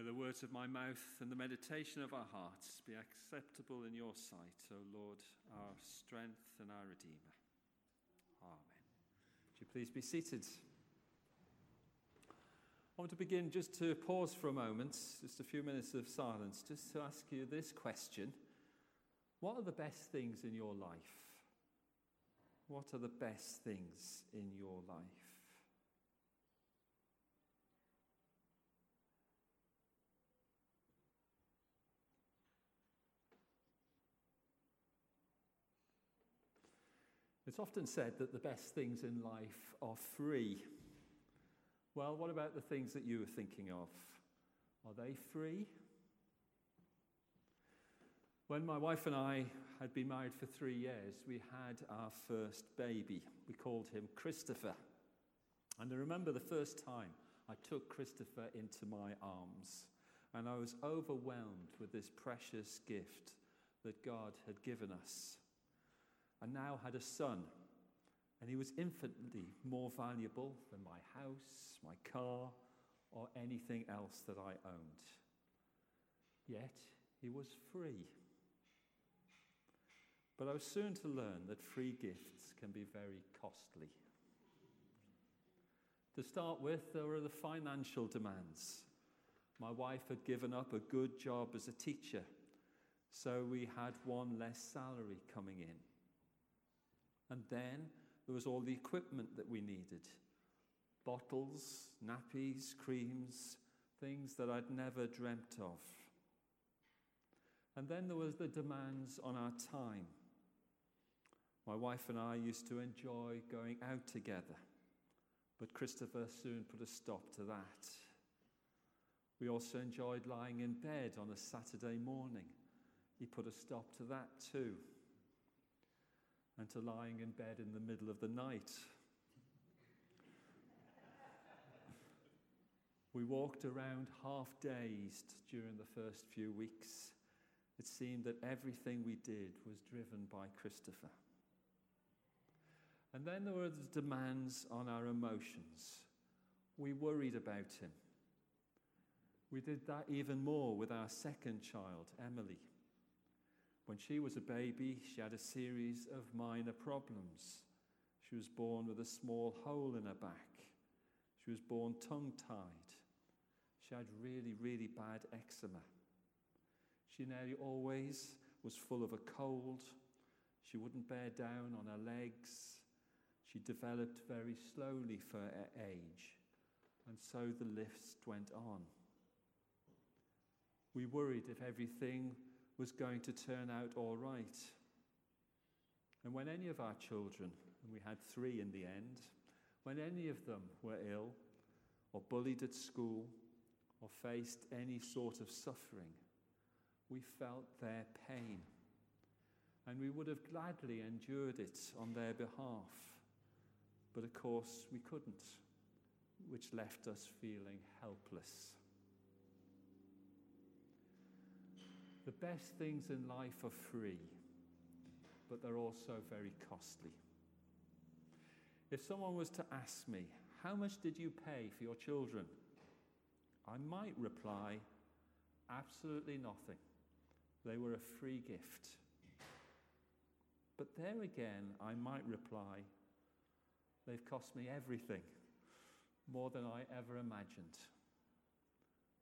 May the words of my mouth and the meditation of our hearts be acceptable in your sight, O Lord, our strength and our Redeemer. Amen. Would you please be seated? I want to begin just to pause for a moment, just a few minutes of silence, just to ask you this question What are the best things in your life? What are the best things in your life? It's often said that the best things in life are free. Well, what about the things that you were thinking of? Are they free? When my wife and I had been married for three years, we had our first baby. We called him Christopher. And I remember the first time I took Christopher into my arms, and I was overwhelmed with this precious gift that God had given us and now had a son. And he was infinitely more valuable than my house, my car, or anything else that I owned. Yet he was free. But I was soon to learn that free gifts can be very costly. To start with, there were the financial demands. My wife had given up a good job as a teacher, so we had one less salary coming in. And then there was all the equipment that we needed bottles, nappies, creams, things that I'd never dreamt of. And then there was the demands on our time. My wife and I used to enjoy going out together, but Christopher soon put a stop to that. We also enjoyed lying in bed on a Saturday morning. He put a stop to that too and to lying in bed in the middle of the night. we walked around half dazed during the first few weeks. It seemed that everything we did was driven by Christopher. And then there were the demands on our emotions. We worried about him. We did that even more with our second child, Emily. When she was a baby, she had a series of minor problems. She was born with a small hole in her back. She was born tongue tied. She had really, really bad eczema. She nearly always was full of a cold. She wouldn't bear down on her legs. She developed very slowly for her age. And so the list went on. We worried if everything was going to turn out all right. And when any of our children, and we had three in the end, when any of them were ill or bullied at school or faced any sort of suffering, we felt their pain. And we would have gladly endured it on their behalf. But of course, we couldn't, which left us feeling helpless. The best things in life are free, but they're also very costly. If someone was to ask me, How much did you pay for your children? I might reply, Absolutely nothing. They were a free gift. But there again, I might reply, They've cost me everything, more than I ever imagined.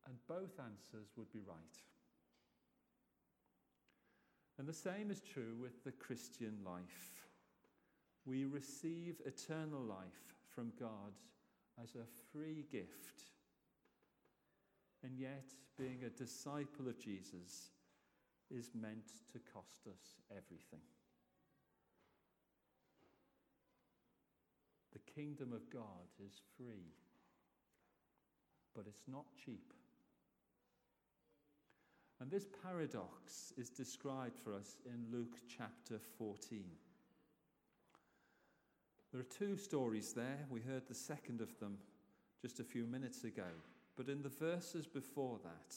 And both answers would be right. And the same is true with the Christian life. We receive eternal life from God as a free gift. And yet, being a disciple of Jesus is meant to cost us everything. The kingdom of God is free, but it's not cheap. And this paradox is described for us in Luke chapter 14. There are two stories there. We heard the second of them just a few minutes ago. But in the verses before that,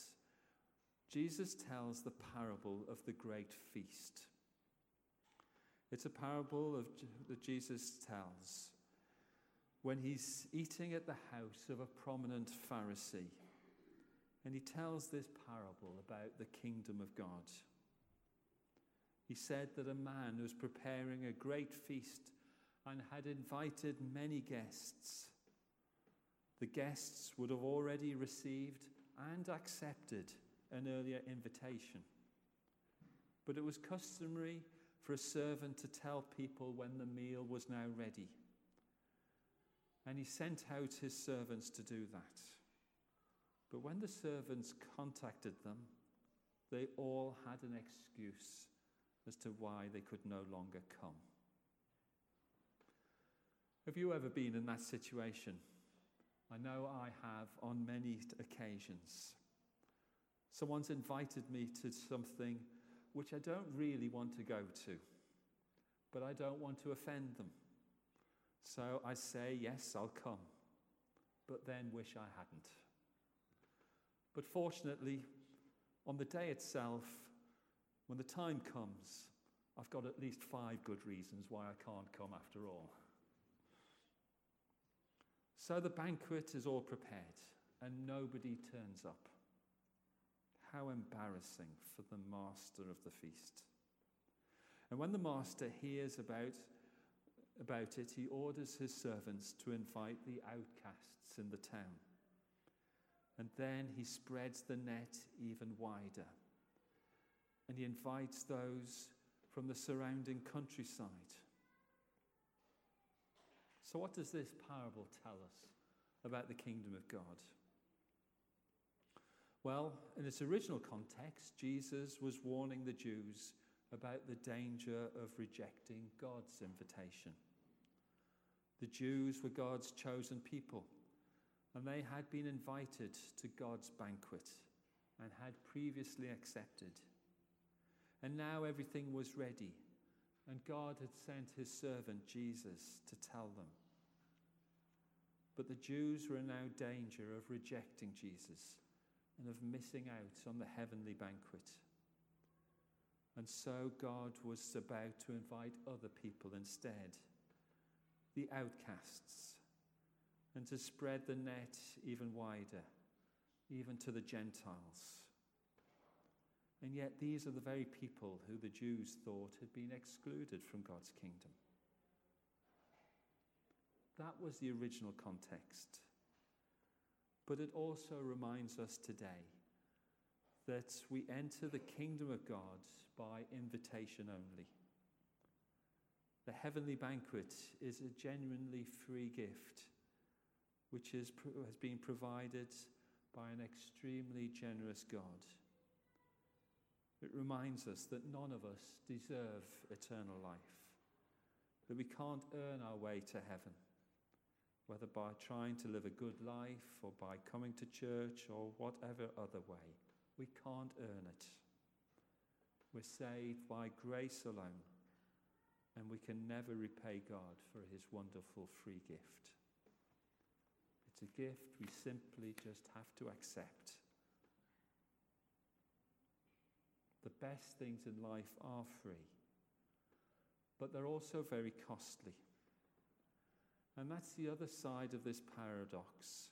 Jesus tells the parable of the great feast. It's a parable of, that Jesus tells when he's eating at the house of a prominent Pharisee And he tells this parable about the kingdom of God. He said that a man was preparing a great feast and had invited many guests. The guests would have already received and accepted an earlier invitation. But it was customary for a servant to tell people when the meal was now ready. And he sent out his servants to do that. But when the servants contacted them, they all had an excuse as to why they could no longer come. Have you ever been in that situation? I know I have on many occasions. Someone's invited me to something which I don't really want to go to, but I don't want to offend them. So I say, Yes, I'll come, but then wish I hadn't. But fortunately, on the day itself, when the time comes, I've got at least five good reasons why I can't come after all. So the banquet is all prepared and nobody turns up. How embarrassing for the master of the feast. And when the master hears about, about it, he orders his servants to invite the outcasts in the town. Then he spreads the net even wider. And he invites those from the surrounding countryside. So, what does this parable tell us about the kingdom of God? Well, in its original context, Jesus was warning the Jews about the danger of rejecting God's invitation. The Jews were God's chosen people, and they had been invited to God's banquet and had previously accepted. And now everything was ready, and God had sent his servant Jesus to tell them. But the Jews were in now danger of rejecting Jesus and of missing out on the heavenly banquet. And so God was about to invite other people instead, the outcasts, and to spread the net even wider, even to the Gentiles. And yet, these are the very people who the Jews thought had been excluded from God's kingdom. That was the original context. But it also reminds us today that we enter the kingdom of God by invitation only. The heavenly banquet is a genuinely free gift which is, has been provided by an extremely generous God. It reminds us that none of us deserve eternal life, that we can't earn our way to heaven whether by trying to live a good life or by coming to church or whatever other way. We can't earn it. We're saved by grace alone, and we can never repay God for his wonderful free gift. It's a gift we simply just have to accept. The best things in life are free, but they're also very costly. And that's the other side of this paradox,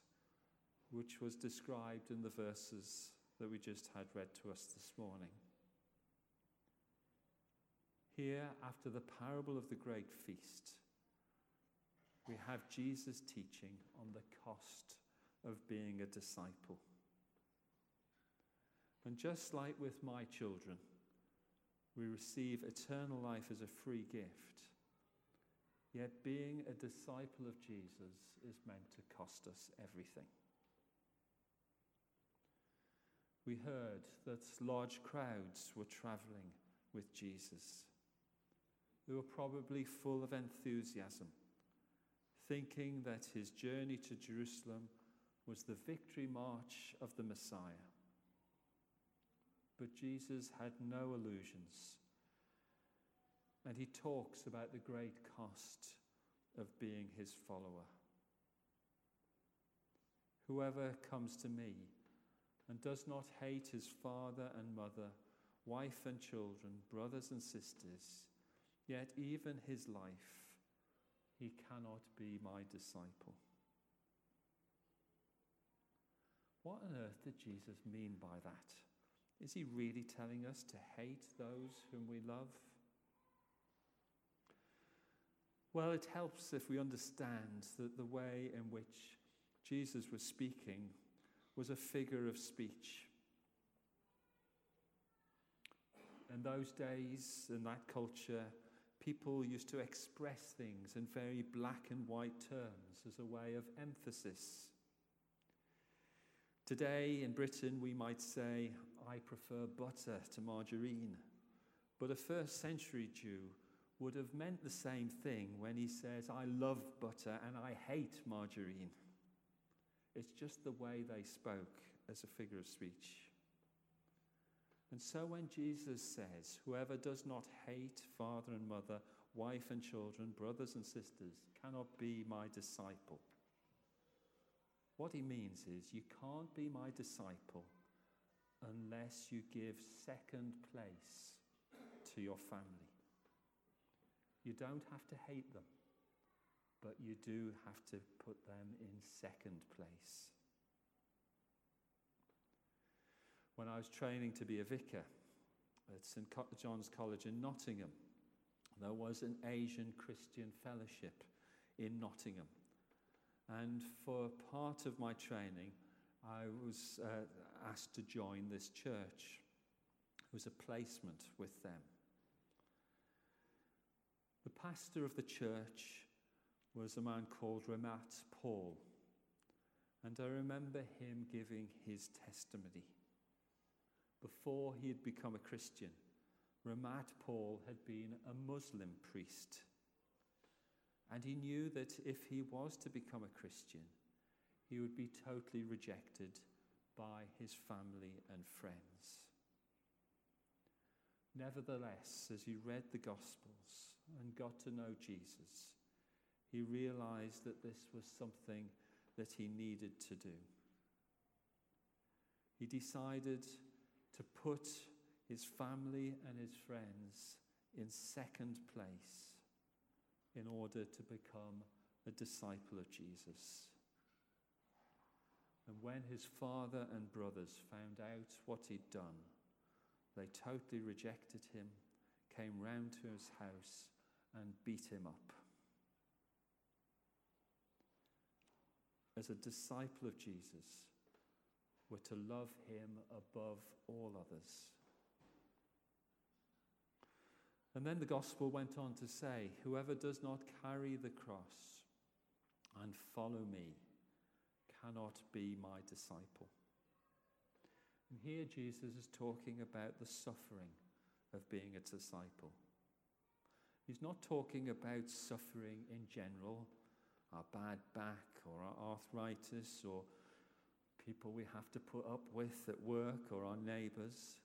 which was described in the verses that we just had read to us this morning. Here, after the parable of the great feast, we have Jesus teaching on the cost of being a disciple. And just like with my children, we receive eternal life as a free gift. Yet being a disciple of Jesus is meant to cost us everything. We heard that large crowds were traveling with Jesus. They were probably full of enthusiasm, thinking that his journey to Jerusalem was the victory march of the Messiah. But Jesus had no illusions and he talks about the great cost of being his follower. Whoever comes to me and does not hate his father and mother, wife and children, brothers and sisters, yet even his life, he cannot be my disciple. What on earth did Jesus mean by that? Is he really telling us to hate those whom we love? Well, it helps if we understand that the way in which Jesus was speaking was a figure of speech. In those days, in that culture, people used to express things in very black and white terms as a way of emphasis. Today in Britain, we might say, I prefer butter to margarine. But a first century Jew would have meant the same thing when he says, I love butter and I hate margarine. It's just the way they spoke as a figure of speech. And so when Jesus says, Whoever does not hate father and mother, wife and children, brothers and sisters, cannot be my disciple, what he means is, you can't be my disciple unless you give second place to your family. You don't have to hate them, but you do have to put them in second place. When I was training to be a vicar at St. John's College in Nottingham, there was an Asian Christian fellowship in Nottingham. And for part of my training, I was uh, asked to join this church. It was a placement with them. The pastor of the church was a man called Ramat Paul. And I remember him giving his testimony. Before he had become a Christian, Ramat Paul had been a Muslim priest and he knew that if he was to become a Christian, he would be totally rejected by his family and friends. Nevertheless, as he read the Gospels and got to know Jesus, he realized that this was something that he needed to do. He decided to put his family and his friends in second place in order to become a disciple of Jesus. And when his father and brothers found out what he'd done, they totally rejected him, came round to his house, and beat him up. As a disciple of Jesus, we're to love him above all others. And then the gospel went on to say, Whoever does not carry the cross and follow me cannot be my disciple. And here Jesus is talking about the suffering of being a disciple. He's not talking about suffering in general, our bad back or our arthritis or people we have to put up with at work or our neighbors.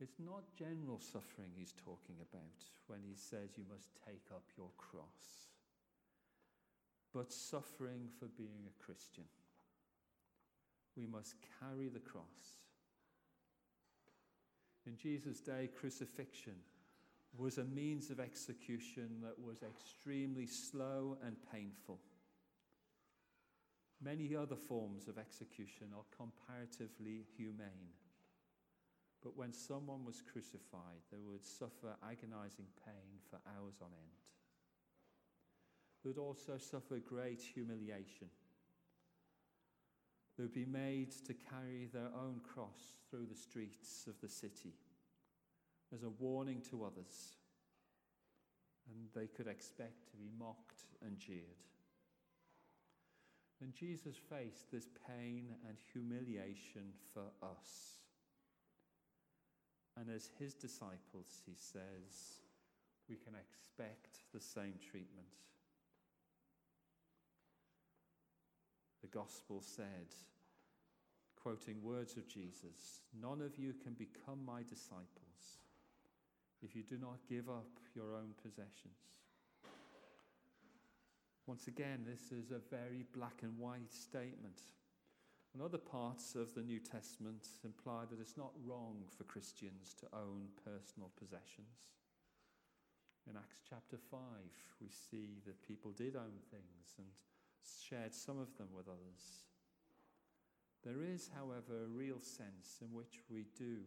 It's not general suffering he's talking about when he says you must take up your cross, but suffering for being a Christian. We must carry the cross. In Jesus' day, crucifixion was a means of execution that was extremely slow and painful. Many other forms of execution are comparatively humane. But when someone was crucified, they would suffer agonizing pain for hours on end. They would also suffer great humiliation. They would be made to carry their own cross through the streets of the city as a warning to others, and they could expect to be mocked and jeered. And Jesus faced this pain and humiliation for us. And as his disciples, he says, we can expect the same treatment. The gospel said, quoting words of Jesus, None of you can become my disciples if you do not give up your own possessions. Once again, this is a very black and white statement. And other parts of the New Testament imply that it's not wrong for Christians to own personal possessions. In Acts chapter 5, we see that people did own things and shared some of them with others. There is, however, a real sense in which we do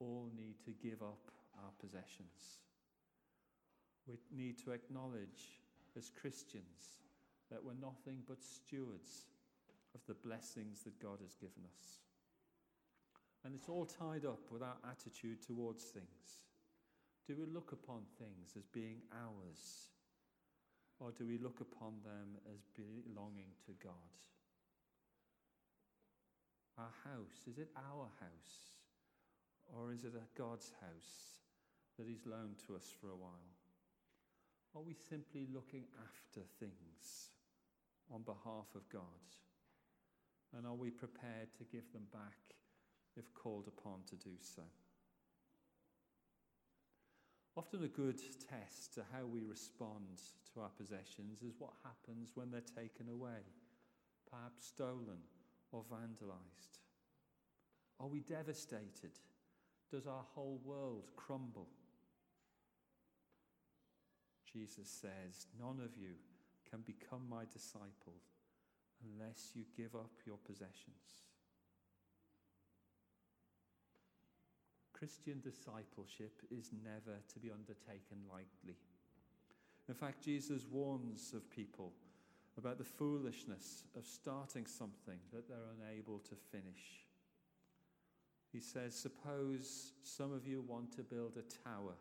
all need to give up our possessions. We need to acknowledge as Christians that we're nothing but stewards of the blessings that God has given us. And it's all tied up with our attitude towards things. Do we look upon things as being ours? Or do we look upon them as belonging to God? Our house, is it our house? Or is it God's house that He's loaned to us for a while? Are we simply looking after things on behalf of God? And are we prepared to give them back if called upon to do so? Often, a good test to how we respond to our possessions is what happens when they're taken away, perhaps stolen or vandalized. Are we devastated? Does our whole world crumble? Jesus says, None of you can become my disciple unless you give up your possessions. Christian discipleship is never to be undertaken lightly. In fact, Jesus warns of people about the foolishness of starting something that they're unable to finish. He says, Suppose some of you want to build a tower.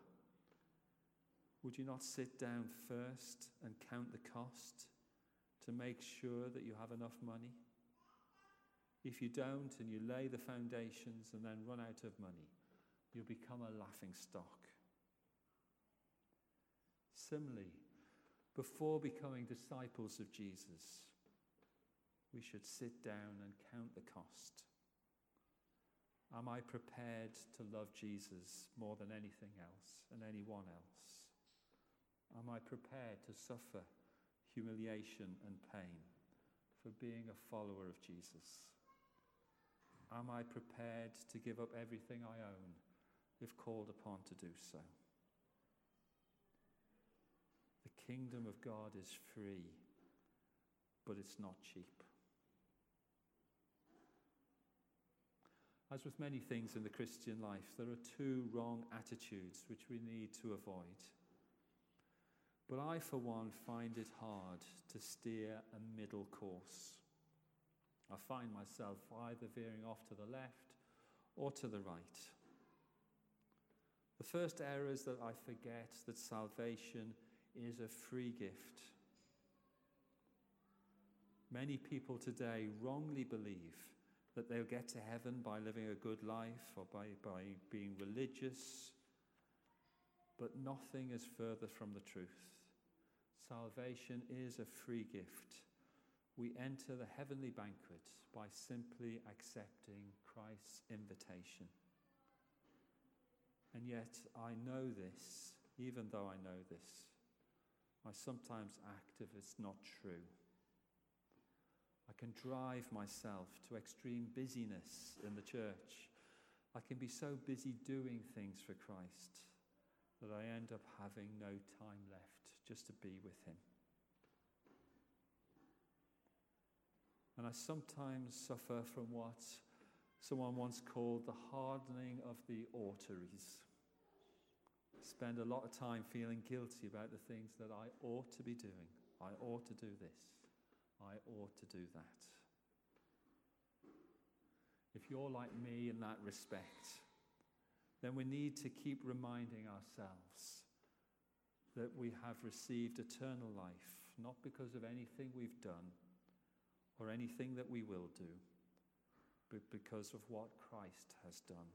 Would you not sit down first and count the cost to make sure that you have enough money? If you don't and you lay the foundations and then run out of money, you'll become a laughing stock. Similarly, before becoming disciples of Jesus, we should sit down and count the cost. Am I prepared to love Jesus more than anything else and anyone else? Am I prepared to suffer humiliation and pain for being a follower of Jesus? Am I prepared to give up everything I own if called upon to do so. The kingdom of God is free, but it's not cheap. As with many things in the Christian life, there are two wrong attitudes which we need to avoid. But I, for one, find it hard to steer a middle course. I find myself either veering off to the left or to the right. The first error is that I forget that salvation is a free gift. Many people today wrongly believe that they'll get to heaven by living a good life or by, by being religious, but nothing is further from the truth. Salvation is a free gift. We enter the heavenly banquet by simply accepting Christ's invitation. And yet I know this, even though I know this. I sometimes act if it's not true. I can drive myself to extreme busyness in the church. I can be so busy doing things for Christ that I end up having no time left just to be with Him. And I sometimes suffer from what someone once called the hardening of the arteries. Spend a lot of time feeling guilty about the things that I ought to be doing. I ought to do this. I ought to do that. If you're like me in that respect, then we need to keep reminding ourselves that we have received eternal life, not because of anything we've done or anything that we will do but because of what Christ has done,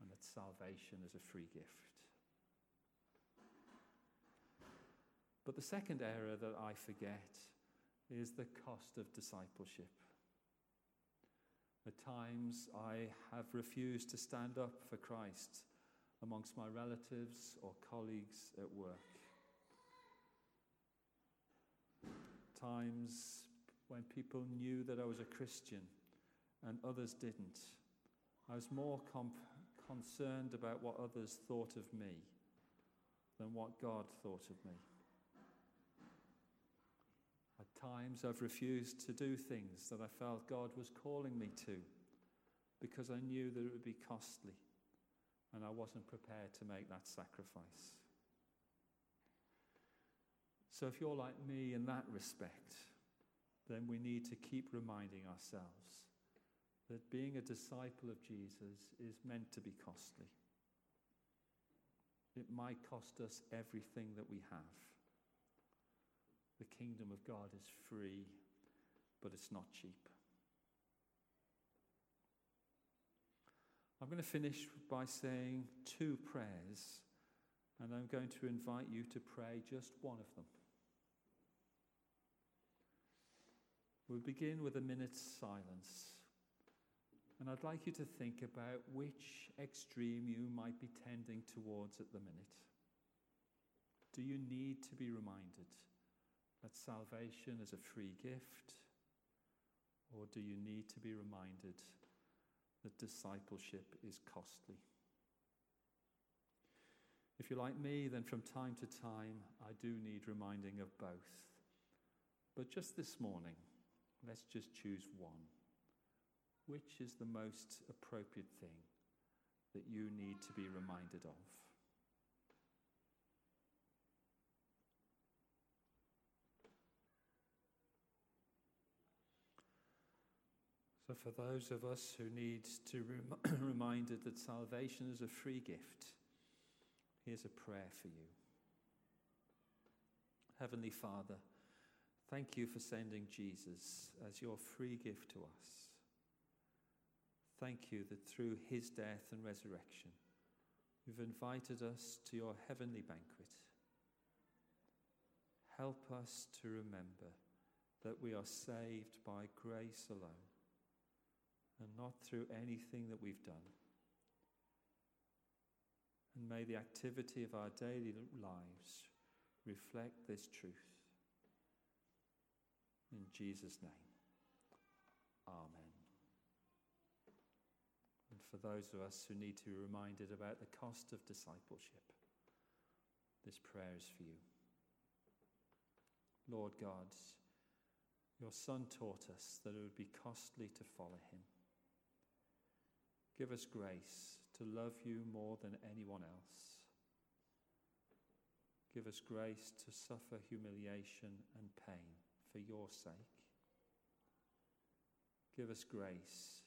and that salvation is a free gift. But the second error that I forget is the cost of discipleship. Times, I have refused to stand up for Christ amongst my relatives or colleagues at work. Times when people knew that I was a Christian and others didn't. I was more comp- concerned about what others thought of me than what God thought of me. At Times I've refused to do things that I felt God was calling me to because I knew that it would be costly and I wasn't prepared to make that sacrifice. So, if you're like me in that respect, then we need to keep reminding ourselves that being a disciple of Jesus is meant to be costly. It might cost us everything that we have. The kingdom of God is free, but it's not cheap. I'm going to finish by saying two prayers, and I'm going to invite you to pray just one of them. We'll begin with a minute's silence. And I'd like you to think about which extreme you might be tending towards at the minute. Do you need to be reminded that salvation is a free gift? Or do you need to be reminded that discipleship is costly? If you're like me, then from time to time, I do need reminding of both. But just this morning, let's just choose one. Which is the most appropriate thing that you need to be reminded of? So, for those of us who need to be rem- reminded that salvation is a free gift, here's a prayer for you. Heavenly Father, thank you for sending Jesus as your free gift to us. Thank you that through his death and resurrection, you've invited us to your heavenly banquet. Help us to remember that we are saved by grace alone and not through anything that we've done. And may the activity of our daily lives reflect this truth. In Jesus' name, Amen And for those of us who need to be reminded about the cost of discipleship. This prayer is for you. Lord God, your Son taught us that it would be costly to follow him. Give us grace to love you more than anyone else. Give us grace to suffer humiliation and pain for your sake. Give us grace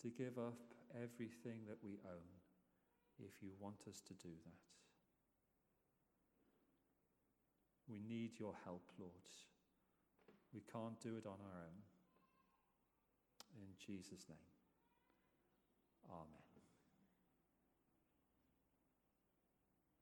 to give up everything that we own if you want us to do that. We need your help, Lord. We can't do it on our own. In Jesus' name. Amen.